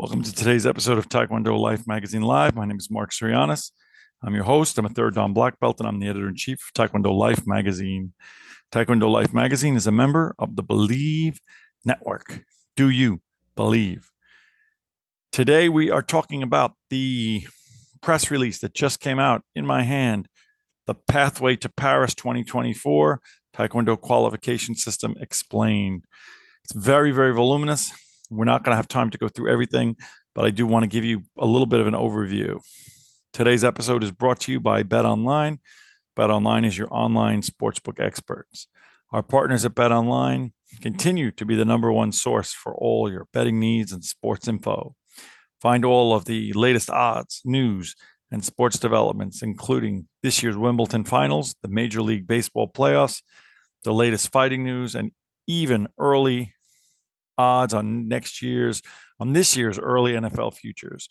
Welcome to today's episode of Taekwondo Life Magazine Live. My name is Mark Sirianis. I'm your host. I'm a third Dan black belt, and I'm the editor in chief of Taekwondo Life Magazine. Taekwondo Life Magazine is a member of the Bleav Network. Do you believe? Today, we are talking about the press release that just came out in my hand the pathway to Paris 2024 Taekwondo qualification system explained. It's very, very voluminous. We're not going to have time to go through everything, but I do want to give you a little bit of an overview. Today's episode is brought to you by Bet Online. Bet Online is your online sportsbook experts. Our partners at Bet Online continue to be the number one source for all your betting needs and sports info. Find all of the latest odds, news, and sports developments, including this year's Wimbledon finals, the Major League Baseball playoffs, the latest fighting news, and even early odds on next year's, on this year's early NFL futures.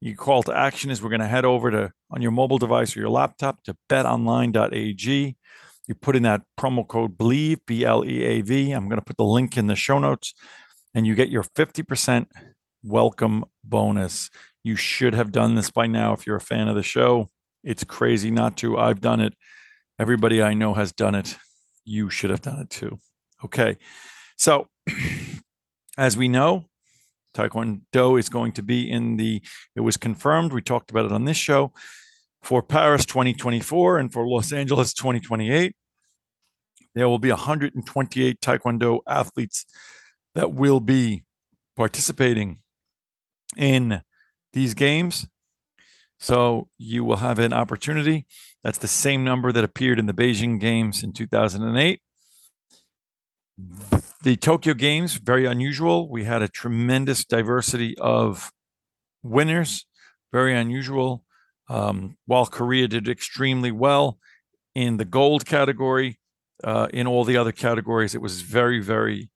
Your call to action is we're going to head over to on your mobile device or your laptop to betonline.ag. You put in that promo code believe B L E A V. I'm going to put the link in the show notes and you get your 50% welcome bonus. You should have done this by now if you're a fan of the show. It's crazy not to. I've done it. Everybody I know has done it. You should have done it too. Okay. So, as we know, Taekwondo is going to be in the, it was confirmed. We talked about it on this show for Paris 2024 and for Los Angeles 2028. There will be 128 Taekwondo athletes that will be participating in these games. So you will have an opportunity. That's the same number that appeared in the Beijing Games in 2008. The Tokyo Games, very unusual. We had a tremendous diversity of winners, very unusual. Um, while Korea did extremely well in the gold category, uh, in all the other categories, it was very, very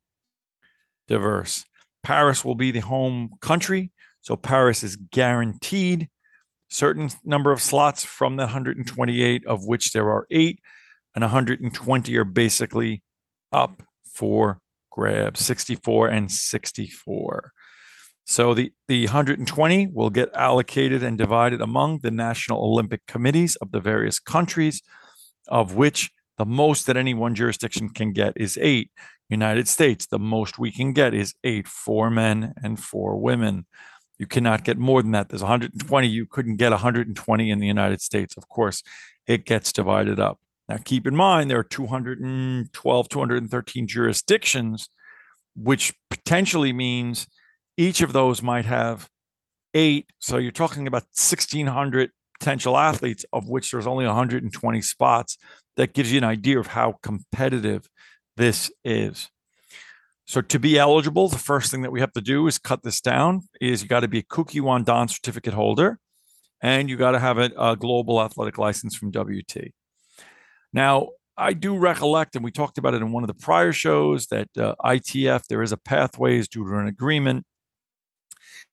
diverse. Paris will be the home country, so Paris is guaranteed certain number of slots from the 128, of which there are eight, and 120 are basically up for grab 64 and 64. So the, the 120 will get allocated and divided among the national Olympic committees of the various countries, of which the most that any one jurisdiction can get is eight. United States, the most we can get is eight, four men and four women. You cannot get more than that. There's 120. You couldn't get 120 in the United States. Of course, it gets divided up. Now, keep in mind, there are 212, 213 jurisdictions, which potentially means each of those might have eight. So you're talking about 1,600 potential athletes, of which there's only 120 spots. That gives you an idea of how competitive this is. So to be eligible, the first thing that we have to do is cut this down. Is you got to be a Kukkiwon Dan certificate holder, and you got to have a, a global athletic license from WT. Now, I do recollect, and we talked about it in one of the prior shows, that uh, ITF there is a pathways due to an agreement.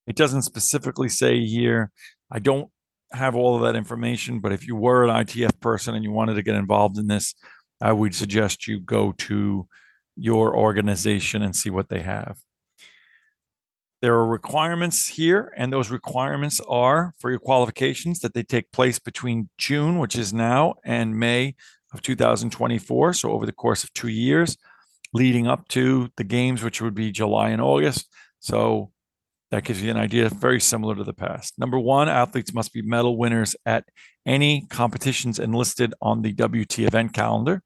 It doesn't specifically say here. I don't have all of that information, but if you were an ITF person and you wanted to get involved in this, I would suggest you go to your organization and see what they have. There are requirements here, and those requirements are for your qualifications that they take place between June, which is now, and May of 2024. So, over the course of two years, leading up to the games, which would be July and August. So, that gives you an idea, very similar to the past. Number one, athletes must be medal winners at any competitions enlisted on the WT event calendar.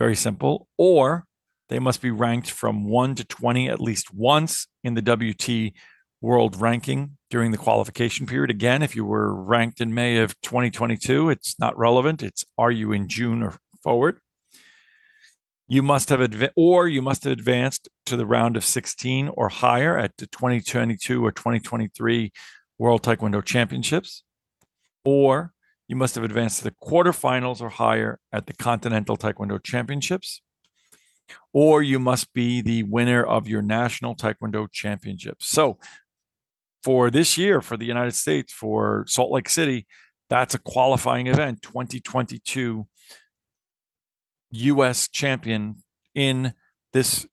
Very simple. Or they must be ranked from 1 to 20 at least once in the WT world ranking during the qualification period. Again, if you were ranked in May of 2022, it's not relevant. It's are you in June or forward? You must have adv- or you must have advanced to the round of 16 or higher at the 2022 or 2023 World Taekwondo Championships, or you must have advanced to the quarterfinals or higher at the Continental Taekwondo Championships, or you must be the winner of your national Taekwondo Championships. So, for this year, for the United States, for Salt Lake City, that's a qualifying event 2022 US champion in this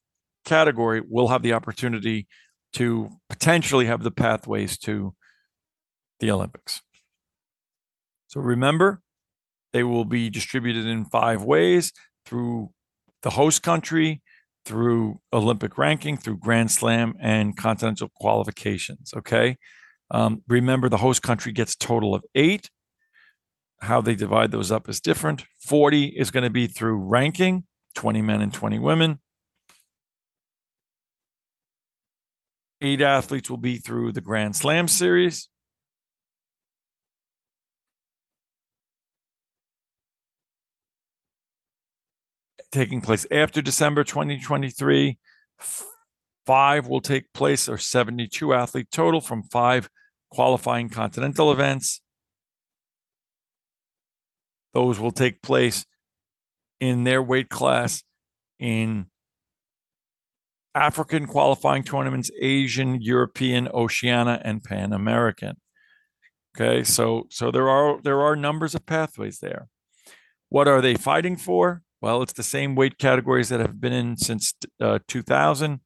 category will have the opportunity to potentially have the pathways to the Olympics. So remember, they will be distributed in five ways through the host country, through Olympic ranking, through Grand Slam and continental qualifications. Okay. Um, remember, the host country gets total of eight. How they divide those up is different. 40 is going to be through ranking, 20 men and 20 women. Eight athletes will be through the Grand Slam series. Taking place after December 2023. Five will take place, or 72 athlete total from five qualifying continental events. Those will take place in their weight class in African qualifying tournaments, Asian, European, Oceania, and Pan American. Okay, so so there are there are numbers of pathways there. What are they fighting for? Well, it's the same weight categories that have been in since uh, 2000,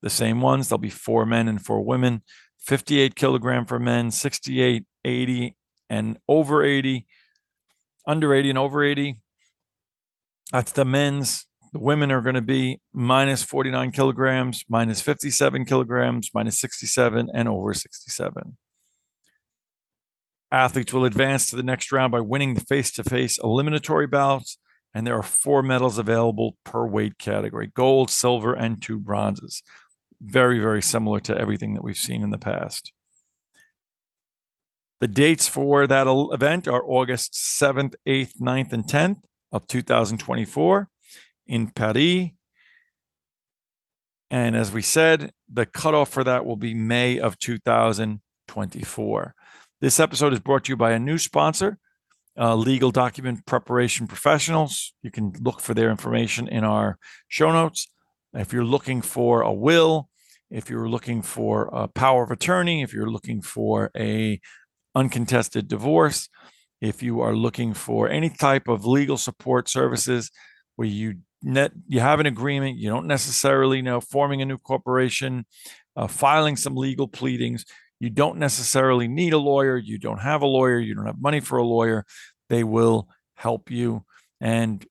the same ones. There'll be four men and four women, 58 kilogram for men, 68, 80, and over 80, under 80 and over 80. That's the men's. The women are going to be minus 49 kilograms, minus 57 kilograms, minus 67, and over 67. Athletes will advance to the next round by winning the face to face eliminatory bouts and there are four medals available per weight category gold, silver, and two bronzes. Very, very similar to everything that we've seen in the past. The dates for that event are August 7th, 8th, 9th, and 10th of 2024 in Paris. And as we said, the cutoff for that will be May of 2024. This episode is brought to you by a new sponsor, uh, legal document preparation professionals. You can look for their information in our show notes. If you're looking for a will, if you're looking for a power of attorney, if you're looking for a uncontested divorce, if you are looking for any type of legal support services where you net you have an agreement, you don't necessarily know forming a new corporation, uh, filing some legal pleadings, you don't necessarily need a lawyer. You don't have a lawyer. You don't have money for a lawyer. They will help you. And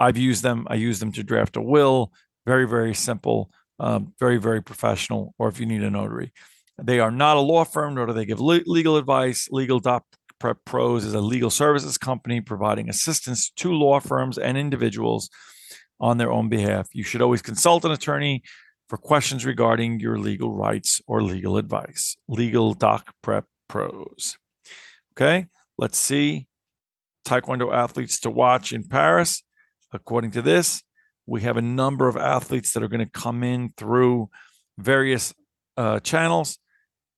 I've used them. I use them to draft a will, Very, very simple, um, very, very professional, or if you need a notary. They are not a law firm, nor do they give le- legal advice. Legal Doc Prep Pros is a legal services company providing assistance to law firms and individuals on their own behalf. You should always consult an attorney for questions regarding your legal rights or legal advice. Legal Doc Prep Pros. Okay, let's see. Taekwondo athletes to watch in Paris. According to this, we have a number of athletes that are going to come in through various uh, channels.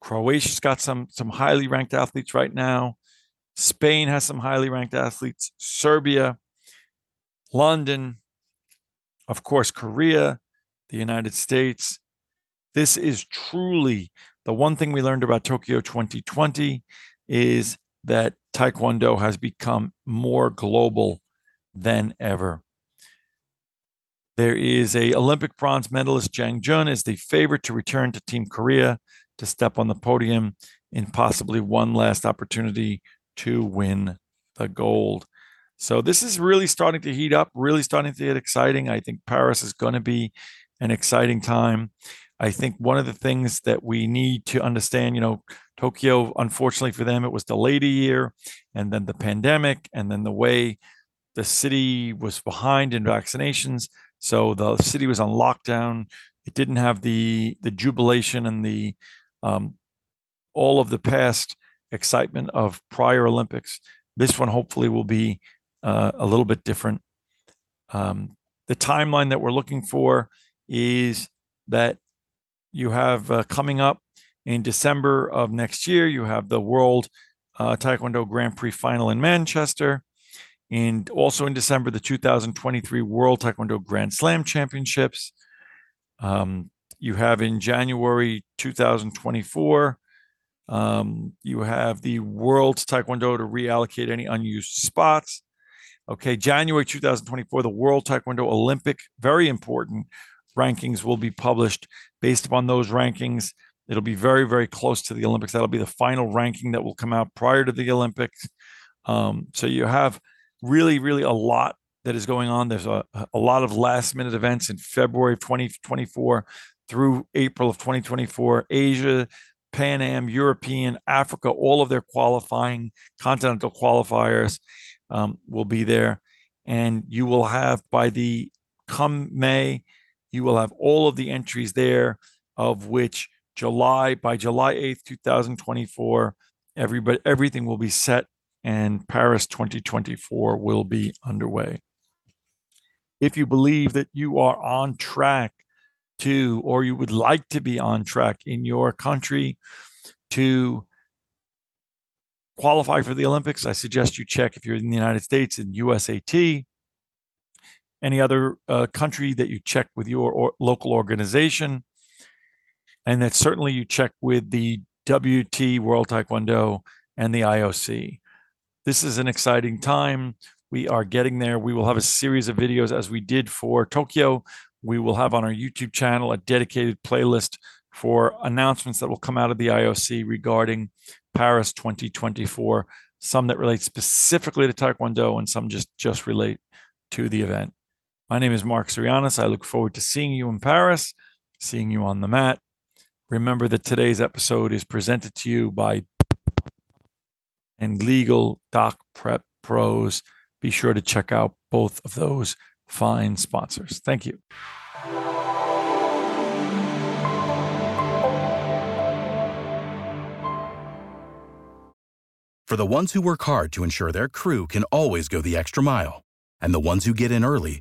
Croatia's got some some highly ranked athletes right now. Spain has some highly ranked athletes. Serbia, London, of course, Korea, the United States. This is truly the one thing we learned about Tokyo 2020 is that Taekwondo has become more global than ever. There is a Olympic bronze medalist Jang Jun is the favorite to return to Team Korea to step on the podium in possibly one last opportunity to win the gold. So this is really starting to heat up, really starting to get exciting. I think Paris is going to be an exciting time. I think one of the things that we need to understand, you know, Tokyo, unfortunately for them, it was delayed a year, and then the pandemic, and then the way the city was behind in vaccinations. So the city was on lockdown. It didn't have the the jubilation and the um, all of the past excitement of prior Olympics. This one hopefully will be uh, a little bit different. Um, the timeline that we're looking for is that you have uh, coming up in December of next year, you have the World uh, Taekwondo Grand Prix final in Manchester. And also in December, the 2023 World Taekwondo Grand Slam Championships. Um, you have in January 2024, um, you have the World Taekwondo to reallocate any unused spots. Okay, January 2024, the World Taekwondo Olympic, very important rankings will be published based upon those rankings. It'll be very, very close to the Olympics. That'll be the final ranking that will come out prior to the Olympics. Um, so you have really, really a lot that is going on. There's a, a lot of last minute events in February of 2024 through April of 2024. Asia, Pan Am, European, Africa, all of their qualifying continental qualifiers um, will be there. And you will have by the come May, you will have all of the entries there, of which July, by July 8th, 2024, everybody, everything will be set and Paris 2024 will be underway. If you believe that you are on track to, or you would like to be on track in your country to qualify for the Olympics, I suggest you check if you're in the United States in USAT. Any other uh, country that you check with your or local organization, and that certainly you check with the WT World Taekwondo and the IOC. This is an exciting time. We are getting there. We will have a series of videos as we did for Tokyo. We will have on our YouTube channel a dedicated playlist for announcements that will come out of the IOC regarding Paris 2024, some that relate specifically to Taekwondo and some just, just relate to the event. My name is Mark Sirianis. I look forward to seeing you in Paris, seeing you on the mat. Remember that today's episode is presented to you by and Legal Doc Prep Pros. Be sure to check out both of those fine sponsors. Thank you. For the ones who work hard to ensure their crew can always go the extra mile, and the ones who get in early